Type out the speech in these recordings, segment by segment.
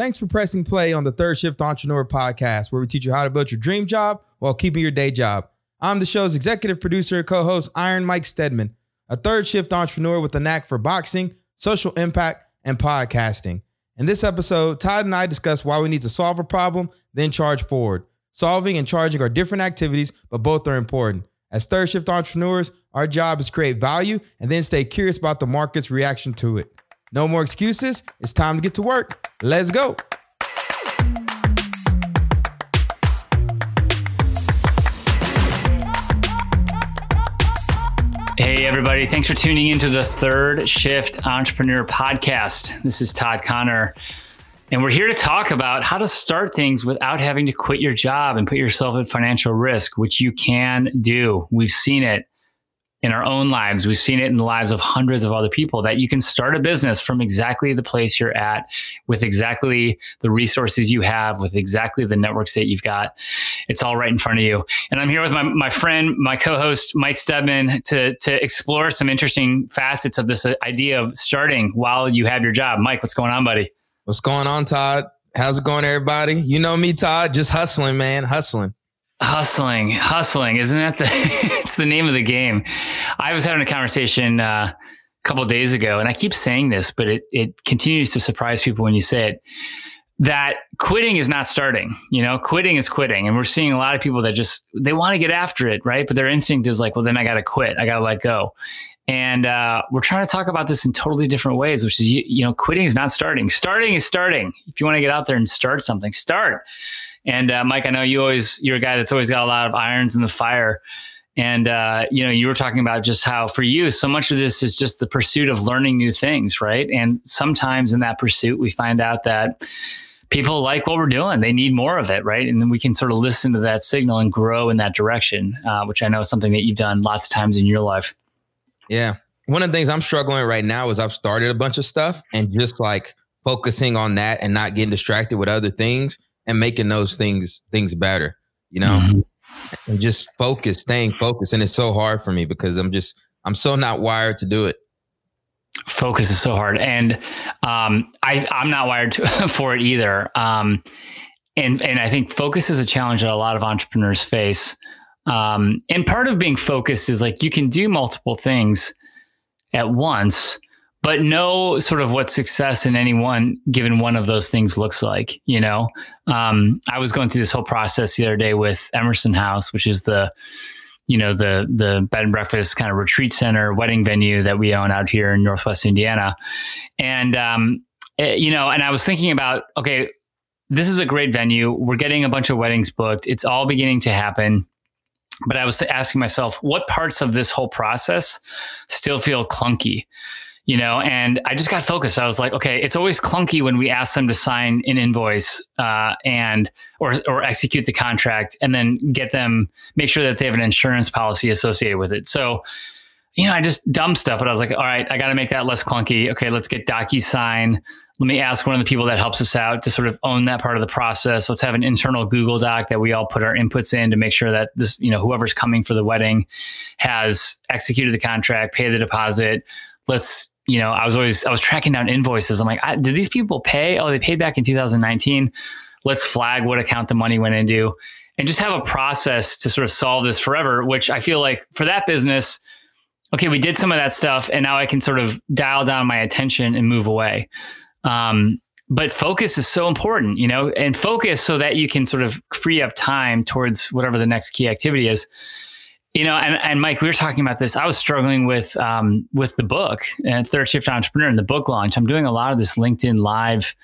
Thanks for pressing play on the Third Shift Entrepreneur podcast, where we teach you how to build your dream job while keeping your day job. I'm the show's executive producer and co host, Iron Mike Steadman, a third shift entrepreneur with a knack for boxing, social impact, and podcasting. In this episode, Todd and I discuss why we need to solve a problem, then charge forward. Solving and charging are different activities, but both are important. As third shift entrepreneurs, our job is to create value and then stay curious about the market's reaction to it. No more excuses. It's time to get to work. Let's go. Hey, everybody. Thanks for tuning into the Third Shift Entrepreneur Podcast. This is Todd Connor, and we're here to talk about how to start things without having to quit your job and put yourself at financial risk, which you can do. We've seen it in our own lives. We've seen it in the lives of hundreds of other people that you can start a business from exactly the place you're at with exactly the resources you have, with exactly the networks that you've got. It's all right in front of you. And I'm here with my, my friend, my co-host, Mike Steadman to, to explore some interesting facets of this idea of starting while you have your job. Mike, what's going on, buddy? What's going on, Todd? How's it going, everybody? You know me, Todd, just hustling, man, hustling. Hustling, hustling, isn't that the? it's the name of the game. I was having a conversation uh, a couple days ago, and I keep saying this, but it it continues to surprise people when you say it. That quitting is not starting. You know, quitting is quitting, and we're seeing a lot of people that just they want to get after it, right? But their instinct is like, well, then I got to quit. I got to let go. And uh, we're trying to talk about this in totally different ways, which is you, you know, quitting is not starting. Starting is starting. If you want to get out there and start something, start. And uh, Mike, I know you always you're a guy that's always got a lot of irons in the fire. And uh, you know, you were talking about just how for you, so much of this is just the pursuit of learning new things, right? And sometimes in that pursuit, we find out that people like what we're doing; they need more of it, right? And then we can sort of listen to that signal and grow in that direction, uh, which I know is something that you've done lots of times in your life. Yeah, one of the things I'm struggling right now is I've started a bunch of stuff and just like focusing on that and not getting distracted with other things and making those things things better, you know, mm-hmm. and just focus, staying focused. And it's so hard for me because I'm just I'm so not wired to do it. Focus is so hard, and um, I I'm not wired to, for it either. Um, and and I think focus is a challenge that a lot of entrepreneurs face. Um, and part of being focused is like you can do multiple things at once, but know sort of what success in any one given one of those things looks like. You know, um, I was going through this whole process the other day with Emerson House, which is the you know the the bed and breakfast kind of retreat center wedding venue that we own out here in Northwest Indiana, and um, it, eh, you know, and I was thinking about okay, this is a great venue. We're getting a bunch of weddings booked. It's all beginning to happen. But I was asking myself, what parts of this whole process still feel clunky? You know, and I just got focused. I was like, okay, it's always clunky when we ask them to sign an invoice uh, and or or execute the contract, and then get them make sure that they have an insurance policy associated with it. So, you know, I just dumb stuff, but I was like, all right, I got to make that less clunky. Okay, let's get DocuSign. Let me ask one of the people that helps us out to sort of own that part of the process. Let's have an internal Google Doc that we all put our inputs in to make sure that this, you know, whoever's coming for the wedding has executed the contract, pay the deposit. Let's you know, I was always I was tracking down invoices. I'm like, did these people pay? Oh, they paid back in 2019. Let's flag what account the money went into, and just have a process to sort of solve this forever. Which I feel like for that business, okay, we did some of that stuff, and now I can sort of dial down my attention and move away. Um, but focus is so important, you know, and focus so that you can sort of free up time towards whatever the next key activity is you know, and, and Mike, we were talking about this. I was struggling with um, with the book and Third Shift Entrepreneur and the book launch. I'm doing a lot of this LinkedIn live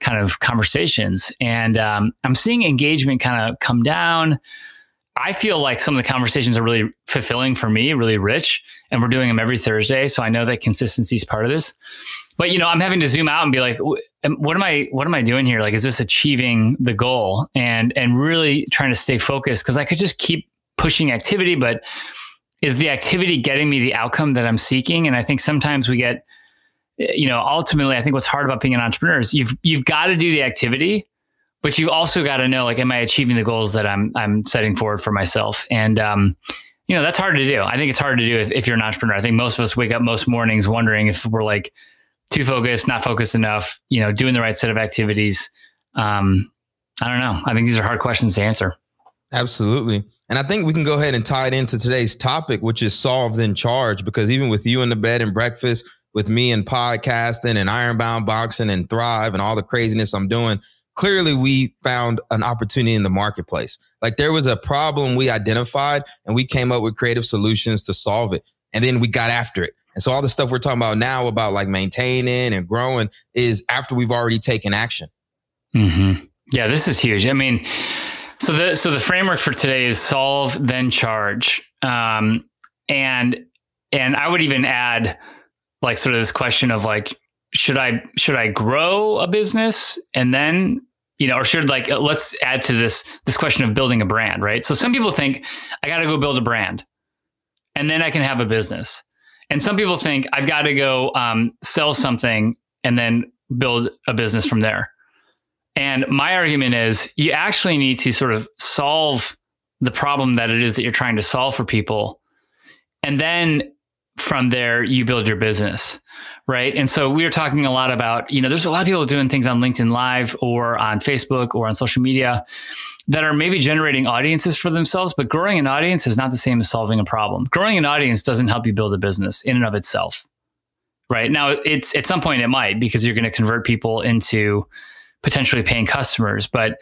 kind of conversations, and um, I'm seeing engagement kind of come down. I feel like some of the conversations are really fulfilling for me, really rich, and we're doing them every Thursday. So I know that consistency is part of this. But you know, I'm having to zoom out and be like, what am I? What am I doing here? Like, is this achieving the goal? And and really trying to stay focused because I could just keep pushing activity, but is the activity getting me the outcome that I'm seeking? And I think sometimes we get, you know, ultimately, I think what's hard about being an entrepreneur is you've you've got to do the activity, but you've also got to know, like, am I achieving the goals that I'm I'm setting forward for myself? And um, you know, that's hard to do. I think it's hard to do if, if you're an entrepreneur. I think most of us wake up most mornings wondering if we're like too focused, not focused enough, you know, doing the right set of activities. Um, I don't know. I think these are hard questions to answer. Absolutely. And I think we can go ahead and tie it into today's topic, which is solve then charge, because even with you in the bed and breakfast, with me and podcasting and ironbound boxing and thrive and all the craziness I'm doing, clearly we found an opportunity in the marketplace. Like there was a problem we identified and we came up with creative solutions to solve it. And then we got after it. And so all the stuff we're talking about now about like maintaining and growing is after we've already taken action. Mm-hmm. Yeah, this is huge. I mean, so the so the framework for today is solve then charge, um, and and I would even add like sort of this question of like should I should I grow a business and then you know or should like let's add to this this question of building a brand right? So some people think I got to go build a brand and then I can have a business. And some people think I've got to go um, sell something and then build a business from there and my argument is you actually need to sort of solve the problem that it is that you're trying to solve for people. And then from there, you build your business. Right. And so we are talking a lot about, you know, there's a lot of people doing things on LinkedIn Live or on Facebook or on social media that are maybe generating audiences for themselves, but growing an audience is not the same as solving a problem. Growing an audience doesn't help you build a business in and of itself. Right. Now, it's at some point it might because you're going to convert people into potentially paying customers. But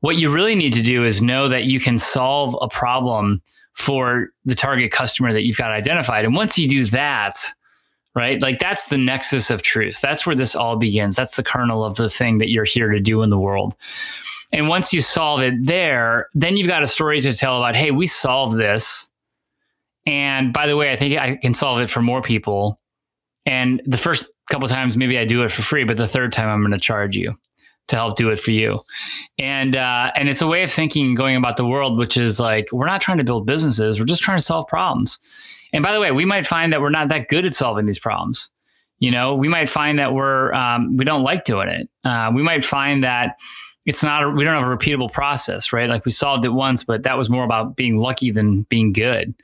what you really need to do is know that you can solve a problem for the target customer that you've got identified. And once you do that, right, like that's the nexus of truth. That's where this all begins. That's the kernel of the thing that you're here to do in the world. And once you solve it there, then you've got a story to tell about, hey, we solved this. And by the way, I think I can solve it for more people. And the first couple times, maybe I do it for free, but the third time, I'm going to charge you to help do it for you. And uh, and it's a way of thinking going about the world, which is like we're not trying to build businesses, we're just trying to solve problems. And by the way, we might find that we're not that good at solving these problems. You know, we might find that we're um, we don't like doing it. Uh, we might find that it's not a, we don't have a repeatable process, right? Like we solved it once, but that was more about being lucky than being good.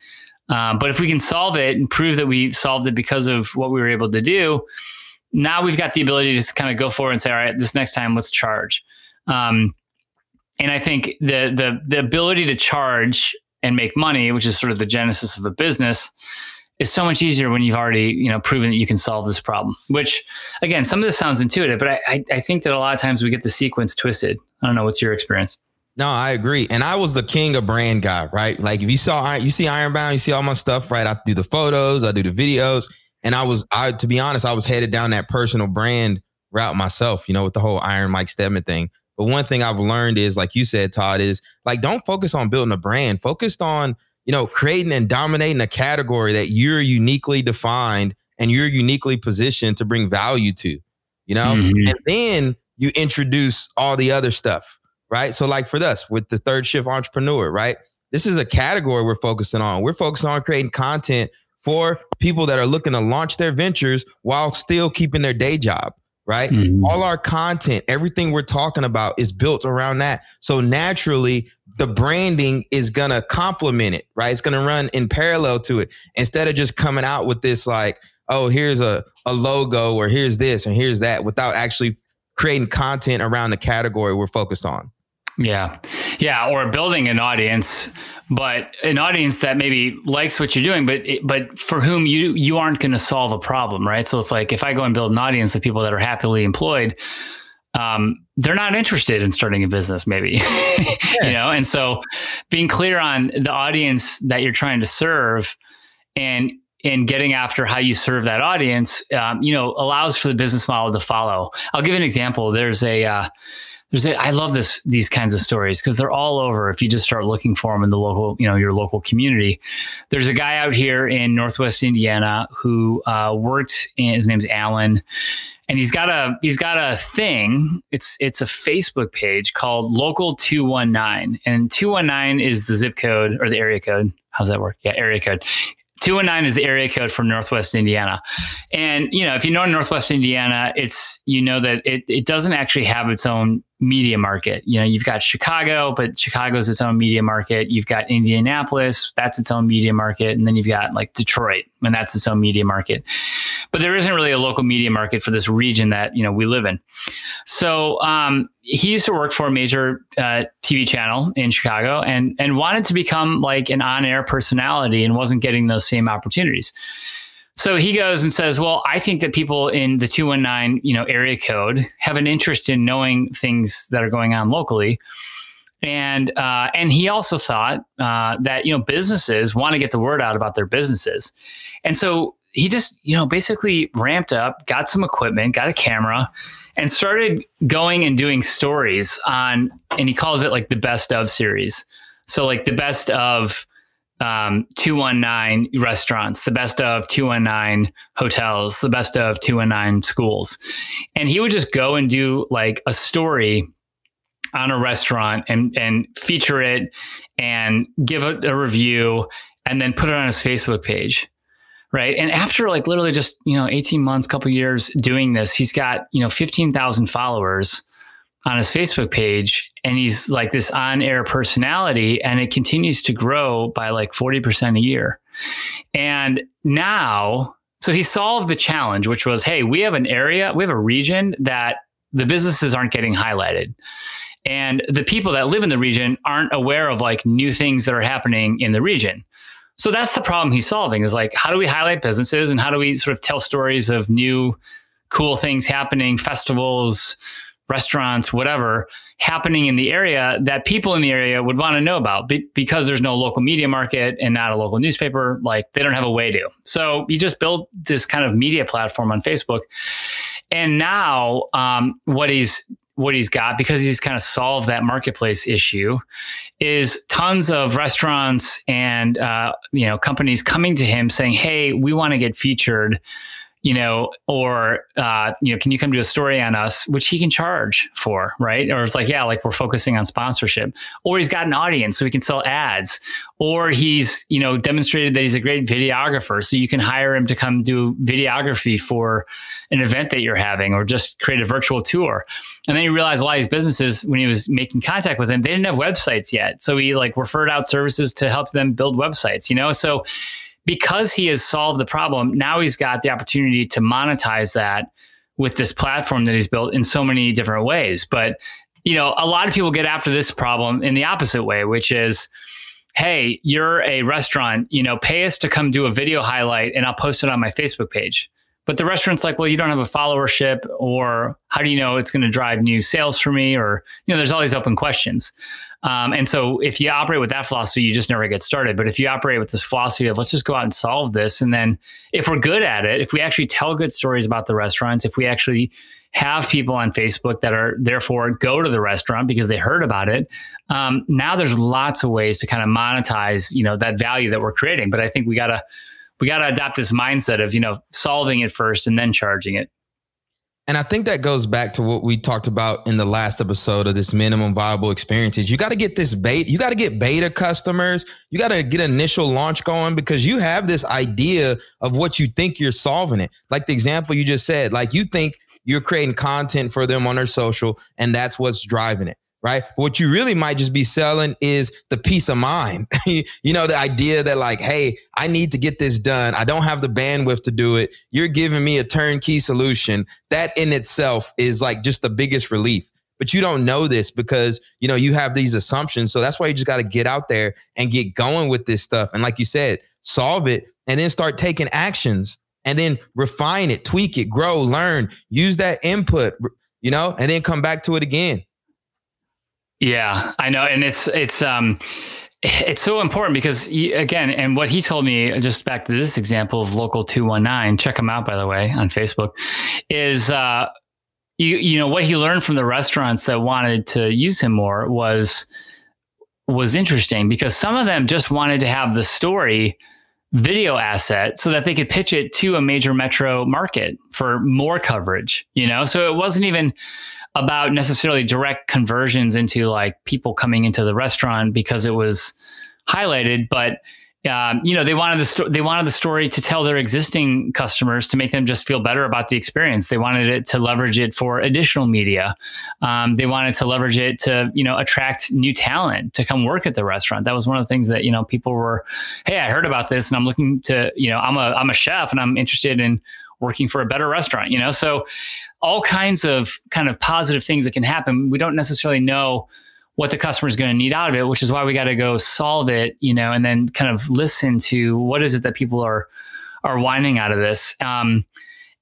Um, but if we can solve it and prove that we solved it because of what we were able to do, now we've got the ability to kind of go forward and say, all right, this next time let's charge. Um, and I think the the the ability to charge and make money, which is sort of the genesis of a business, is so much easier when you've already you know proven that you can solve this problem. Which again, some of this sounds intuitive, but I I think that a lot of times we get the sequence twisted. I don't know what's your experience. No, I agree. And I was the king of brand guy, right? Like if you saw you see Ironbound, you see all my stuff, right? I do the photos, I do the videos. And I was, I to be honest, I was headed down that personal brand route myself, you know, with the whole Iron Mike Steadman thing. But one thing I've learned is, like you said, Todd, is like don't focus on building a brand. Focused on, you know, creating and dominating a category that you're uniquely defined and you're uniquely positioned to bring value to, you know? Mm-hmm. And then you introduce all the other stuff, right? So, like for us with the third shift entrepreneur, right? This is a category we're focusing on. We're focusing on creating content for people that are looking to launch their ventures while still keeping their day job right? Mm-hmm. All our content, everything we're talking about is built around that. So naturally, the branding is going to complement it, right? It's going to run in parallel to it instead of just coming out with this like, oh, here's a, a logo or here's this and here's that without actually creating content around the category we're focused on. Yeah. Yeah. Or building an audience, but an audience that maybe likes what you're doing, but, but for whom you, you aren't going to solve a problem. Right. So it's like, if I go and build an audience of people that are happily employed, um, they're not interested in starting a business maybe, you know? And so being clear on the audience that you're trying to serve and, and getting after how you serve that audience, um, you know, allows for the business model to follow. I'll give an example. There's a, uh, there's a, I love this these kinds of stories because they're all over. If you just start looking for them in the local, you know, your local community, there's a guy out here in Northwest Indiana who uh, worked. In, his name's Alan, and he's got a he's got a thing. It's it's a Facebook page called Local Two One Nine, and two one nine is the zip code or the area code. How's that work? Yeah, area code. 219 is the area code for Northwest Indiana. And, you know, if you know Northwest Indiana, it's, you know, that it, it doesn't actually have its own media market. You know, you've got Chicago, but Chicago's its own media market. You've got Indianapolis, that's its own media market, and then you've got like Detroit, and that's its own media market. But there isn't really a local media market for this region that you know we live in. So um, he used to work for a major uh, TV channel in Chicago, and and wanted to become like an on-air personality, and wasn't getting those same opportunities. So he goes and says, "Well, I think that people in the 219, you know, area code have an interest in knowing things that are going on locally." And uh, and he also thought uh, that you know businesses want to get the word out about their businesses, and so he just you know basically ramped up, got some equipment, got a camera, and started going and doing stories on, and he calls it like the best of series. So like the best of um, 219 restaurants, the best of 219 hotels, the best of 219 schools. And he would just go and do like a story on a restaurant and, and feature it and give a, a review and then put it on his Facebook page. Right. And after like literally just, you know, 18 months, couple years doing this, he's got, you know, 15,000 followers on his Facebook page and he's like this on air personality and it continues to grow by like 40% a year. And now, so he solved the challenge, which was hey, we have an area, we have a region that the businesses aren't getting highlighted. And the people that live in the region aren't aware of like new things that are happening in the region. So that's the problem he's solving is like, how do we highlight businesses and how do we sort of tell stories of new cool things happening, festivals, restaurants, whatever happening in the area that people in the area would want to know about be- because there's no local media market and not a local newspaper. Like they don't have a way to. So you just build this kind of media platform on Facebook. And now um, what he's what he's got because he's kind of solved that marketplace issue is tons of restaurants and uh, you know companies coming to him saying hey we want to get featured you know, or uh, you know, can you come do a story on us, which he can charge for, right? Or it's like, yeah, like we're focusing on sponsorship, or he's got an audience so he can sell ads, or he's you know demonstrated that he's a great videographer, so you can hire him to come do videography for an event that you're having, or just create a virtual tour. And then he realized a lot of these businesses, when he was making contact with them, they didn't have websites yet, so he like referred out services to help them build websites, you know, so because he has solved the problem, now he's got the opportunity to monetize that with this platform that he's built in so many different ways. But, you know, a lot of people get after this problem in the opposite way, which is, hey, you're a restaurant, you know, pay us to come do a video highlight and I'll post it on my Facebook page. But the restaurant's like, well, you don't have a followership, or how do you know it's going to drive new sales for me? Or, you know, there's all these open questions. Um, and so if you operate with that philosophy, you just never get started. But if you operate with this philosophy of let's just go out and solve this, and then if we're good at it, if we actually tell good stories about the restaurants, if we actually have people on Facebook that are therefore go to the restaurant because they heard about it. Um, now there's lots of ways to kind of monetize, you know, that value that we're creating. But I think we gotta we gotta adopt this mindset of you know solving it first and then charging it. And I think that goes back to what we talked about in the last episode of this minimum viable experiences. You got to get this bait, you got to get beta customers, you got to get initial launch going because you have this idea of what you think you're solving it. Like the example you just said, like you think you're creating content for them on their social and that's what's driving it right? What you really might just be selling is the peace of mind. you know, the idea that like, hey, I need to get this done. I don't have the bandwidth to do it. You're giving me a turnkey solution. That in itself is like just the biggest relief. But you don't know this because, you know, you have these assumptions. So that's why you just got to get out there and get going with this stuff. And like you said, solve it and then start taking actions and then refine it, tweak it, grow, learn, use that input, you know, and then come back to it again. Yeah, I know, and it's it's um it's so important because again, and what he told me, just back to this example of local two one nine, check him out by the way on Facebook, is uh, you you know what he learned from the restaurants that wanted to use him more was was interesting because some of them just wanted to have the story video asset so that they could pitch it to a major metro market for more coverage you know? So it wasn't even about necessarily direct conversions into like people coming into the restaurant because it was highlighted, but um, you know, they wanted the sto- they wanted the story to tell their existing customers to make them just feel better about the experience. They wanted it to leverage it for additional media. Um, they wanted to leverage it to you know attract new talent to come work at the restaurant. That was one of the things that you know people were, hey, I heard about this and I'm looking to you know I'm a I'm a chef and I'm interested in working for a better restaurant. You know, so all kinds of kind of positive things that can happen. We don't necessarily know what the customer is going to need out of it, which is why we got to go solve it, you know, and then kind of listen to what is it that people are are whining out of this. Um,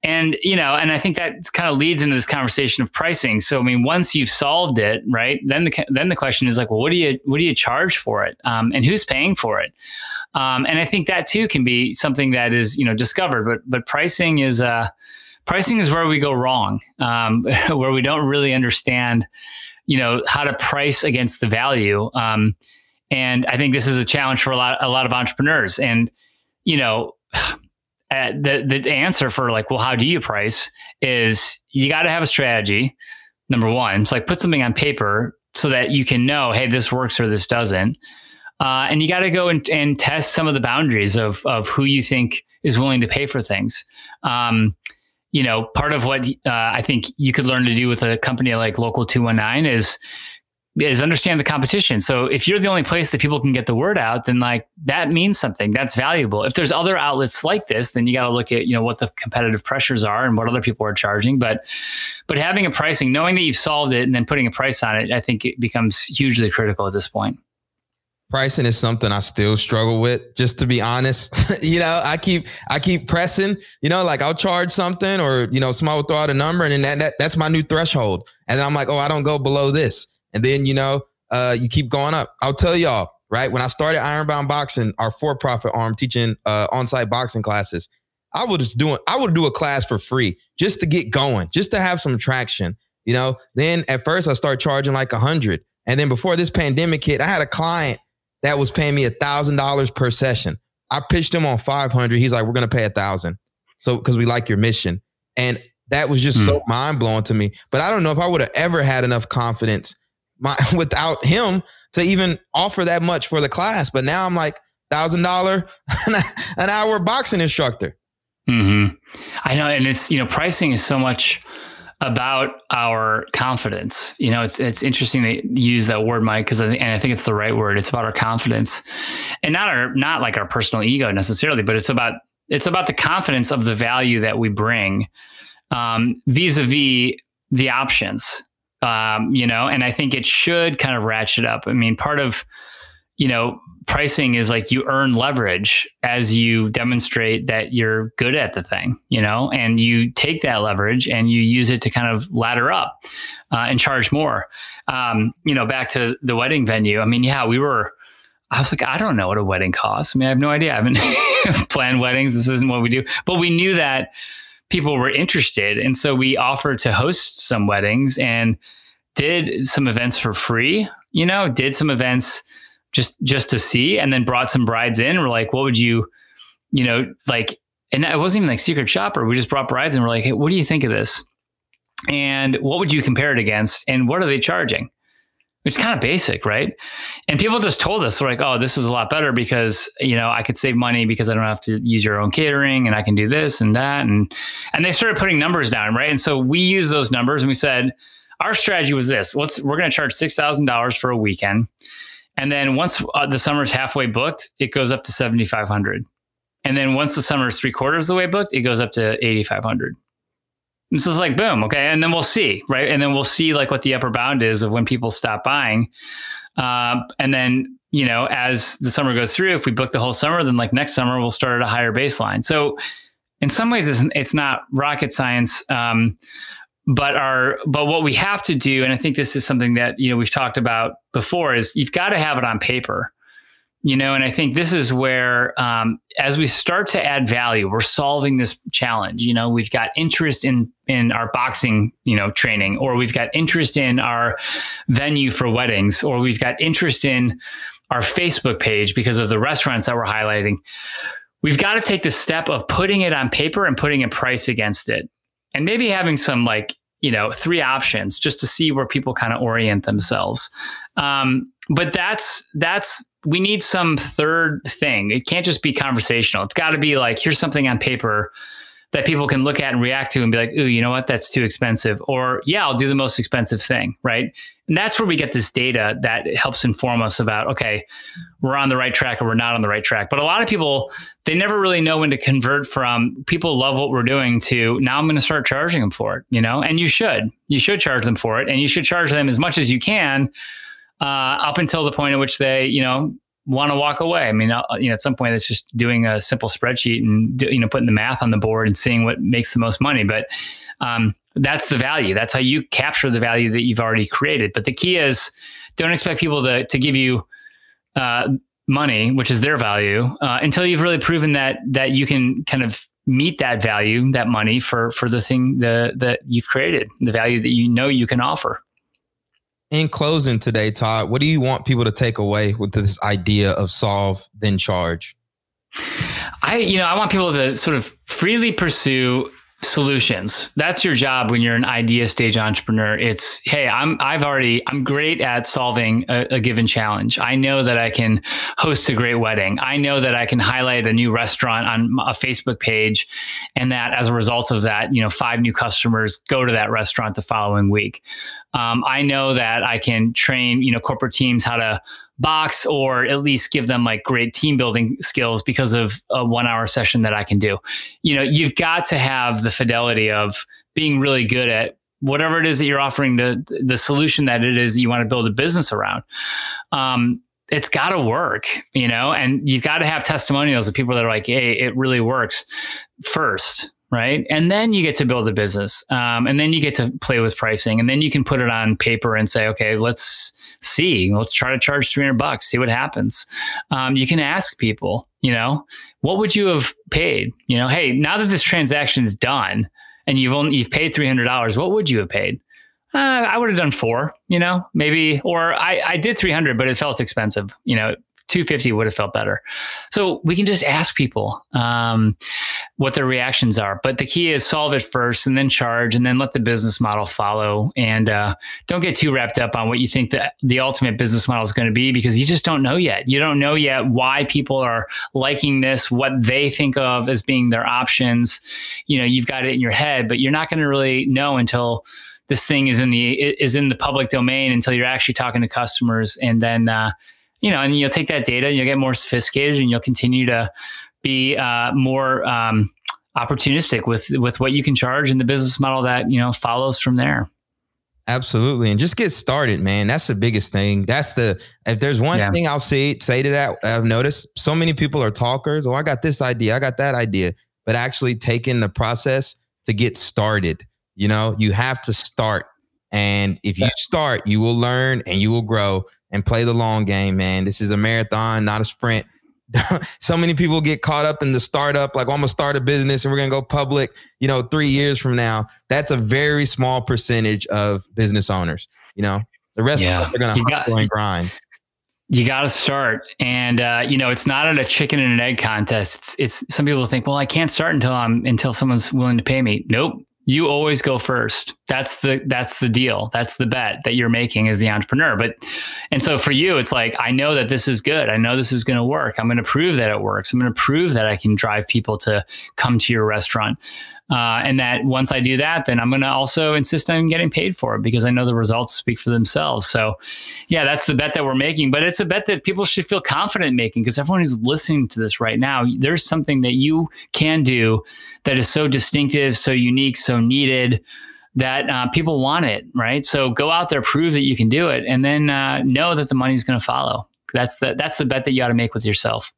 and you know, and I think that kind of leads into this conversation of pricing. So I mean, once you've solved it, right, then the then the question is like, well, what do you what do you charge for it, um, and who's paying for it? Um, and I think that too can be something that is you know discovered. But but pricing is uh, pricing is where we go wrong, um, where we don't really understand you know how to price against the value. Um, and i think this is a challenge for a lot a lot of entrepreneurs. And you know uh, the the answer for like well how do you price is you got to have a strategy number one. It's like put something on paper so that you can know hey this works or this doesn't uh, and you got to go and, and test some of the boundaries of of who you think is willing to pay for things um, you know, part of what uh, I think you could learn to do with a company like Local 219 is is understand the competition. So if you're the only place that people can get the word out, then like that means something. That's valuable. If there's other outlets like this, then you got to look at, you know, what the competitive pressures are and what other people are charging. But but having a pricing, knowing that you've solved it and then putting a price on it, I think it becomes hugely critical at this point pricing is something I still struggle with, just to be honest. you know, I keep I keep pressing, you know, like I'll charge something or, you know, somebody will throw out a number and then that, that that's my new threshold. And then I'm like, oh, I don't go below this. And then, you know, uh, you keep going up. I'll tell y'all, right? When I started Ironbound Boxing, our for-profit arm teaching uh, on-site boxing classes, I would just doing I would do a class for free just to get going, just to have some traction. You know, then at first I start charging like a hundred. And then before this pandemic hit, I had a client that was paying me a thousand dollars per session. I pitched him on 500. He's like, we're going to pay a thousand. So, cause we like your mission. And that was just mm. so mind blowing to me. But I don't know if I would have ever had enough confidence my, without him to even offer that much for the class. But now I'm like, thousand dollar an hour boxing instructor. Mm-hmm. I know. And it's, you know, pricing is so much, about our confidence. You know, it's it's interesting to use that word, Mike, because and I think it's the right word. It's about our confidence, and not our not like our personal ego necessarily, but it's about it's about the confidence of the value that we bring um, vis-a-vis the options. Um, you know, and I think it should kind of ratchet up. I mean, part of you know pricing is like you earn leverage as you demonstrate that you're good at the thing, you know, and you take that leverage and you use it to kind of ladder up uh, and charge more. Um, you know, back to the wedding venue. I mean, yeah, we were. I was like, I don't know what a wedding costs. I mean, I have no idea. I haven't planned weddings. This isn't what we do. But we knew that people were interested, and so we offered to host some weddings and did some events for free. You know, did some events just just to see and then brought some brides in. We're like what would you you know like and it wasn't even like secret shopper. We just brought brides and we're like hey what do you think of this? And what would you compare it against? And what are they charging? It's kind of basic right? And people just told us like oh this is a lot better because you know i could save money because i don't have to use your own catering and i can do this and that. And and they started putting numbers down right? And so we used those numbers and we said our strategy was this. Let's we're going to charge $6000 for a weekend and then once uh, the summer's halfway booked, it goes up to 7,500. And then once the summer's three quarters of the way booked, it goes up to 8,500. This is like boom, okay, and then we'll see, right? And then we'll see like what the upper bound is of when people stop buying, um, and then you know as the summer goes through, if we book the whole summer, then like next summer we'll start at a higher baseline. So in some ways, it's, it's not rocket science. Um, but our but what we have to do and i think this is something that you know we've talked about before is you've got to have it on paper you know and i think this is where um, as we start to add value we're solving this challenge you know we've got interest in in our boxing you know training or we've got interest in our venue for weddings or we've got interest in our facebook page because of the restaurants that we're highlighting. We've got to take the step of putting it on paper and putting a price against it. And maybe having some like you know three options just to see where people kind of orient themselves um, but that's that's we need some third thing. It can't just be conversational. It's got to be like, here's something on paper that people can look at and react to and be like, ooh, you know what? That's too expensive. Or, yeah, I'll do the most expensive thing. Right. And that's where we get this data that helps inform us about, okay, we're on the right track or we're not on the right track. But a lot of people, they never really know when to convert from people love what we're doing to now I'm going to start charging them for it, you know? And you should. You should charge them for it. And you should charge them as much as you can uh, up until the point at which they, you know, want to walk away. I mean, you know, at some point it's just doing a simple spreadsheet and you know putting the math on the board and seeing what makes the most money. But um, that's the value. That's how you capture the value that you've already created. But the key is don't expect people to to give you uh, money, which is their value, uh, until you've really proven that that you can kind of meet that value, that money for for the thing the that you've created, the value that you know you can offer in closing today, Todd, what do you want people to take away with this idea of solve then charge? I, you know, I want people to sort of freely pursue solutions. That's your job when you're an idea stage entrepreneur. It's, hey, I'm I've already I'm great at solving a, a, given challenge. I know that I can host a great wedding. I know that I can highlight a new restaurant on a Facebook page, and that as a result of that, you know, five new customers go to that restaurant the following week. Um, I know that I can train you know corporate teams how to box or at least give them like great team building skills because of a one hour session that I can do. You know, you've got to have the fidelity of being really good at whatever it is that you're offering to the solution that it is that you want to build a business around. Um, it's got to work, you know, and you've got to have testimonials of people that are like, hey, it really works first right? And then you get to build a business, um, and then you get to play with pricing, and then you can put it on paper and say, okay, let's see, let's try to charge three hundred bucks, see what happens. Um, you can ask people, you know, what would you have paid? You know, hey, now that this transaction is done, and you've only you've paid three hundred dollars, what would you have paid? Uh, I would have done four, you know, maybe, or I, I did 300, but it felt expensive. You know, 250 would have felt better. So we can just ask people um, what their reactions are. But the key is solve it first and then charge and then let the business model follow. And uh, don't get too wrapped up on what you think that the ultimate business model is going to be because you just don't know yet. You don't know yet why people are liking this, what they think of as being their options. You know, you've got it in your head, but you're not going to really know until this thing is in the is in the public domain until you're actually talking to customers and then uh, you know, and you'll take that data and you'll get more sophisticated and you'll continue to be uh, more um, opportunistic with with what you can charge and the business model that you know follows from there. Absolutely, and just get started, man. That's the biggest thing. That's the if there's one yeah. thing I'll say say to that I've noticed so many people are talkers. Oh, I got this idea, I got that idea, but actually taking the process to get started. You know, you have to start, and if you start, you will learn and you will grow and play the long game, man. This is a marathon, not a sprint. so many people get caught up in the startup, like, oh, I'm gonna start a business and we're gonna go public, you know, three years from now. That's a very small percentage of business owners. You know, the rest yeah. of them are gonna got, and grind. You got to start, and uh, you know it's not at a chicken and an egg contest. It's it's some people think, well, I can't start until I'm until someone's willing to pay me. Nope, you always go first. That's the that's the deal. That's the bet that you're making as the entrepreneur. But and so for you it's like i know that this is good. I know this is going to work. I'm going to prove that it works. I'm going to prove that i can drive people to come to your restaurant uh, and that once I do that, then I'm going to also insist on getting paid for it because I know the results speak for themselves. So, yeah, that's the bet that we're making. But it's a bet that people should feel confident making because everyone who's listening to this right now, there's something that you can do that is so distinctive, so unique, so needed that uh, people want it, right? So go out there, prove that you can do it, and then uh, know that the money's going to follow. That's the that's the bet that you ought to make with yourself.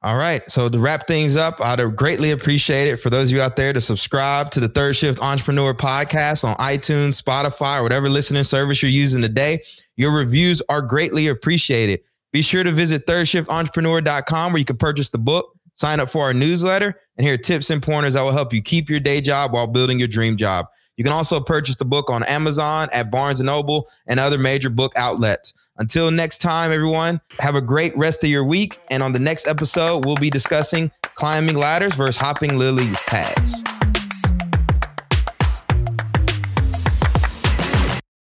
All right. So to wrap things up, I'd greatly appreciate it for those of you out there to subscribe to the Third Shift Entrepreneur podcast on iTunes, Spotify, or whatever listening service you're using today. Your reviews are greatly appreciated. Be sure to visit thirdshiftentrepreneur.com where you can purchase the book, sign up for our newsletter, and hear tips and pointers that will help you keep your day job while building your dream job. You can also purchase the book on Amazon, at Barnes & Noble, and other major book outlets. Until next time, everyone, have a great rest of your week. And on the next episode, we'll be discussing climbing ladders versus hopping lily pads.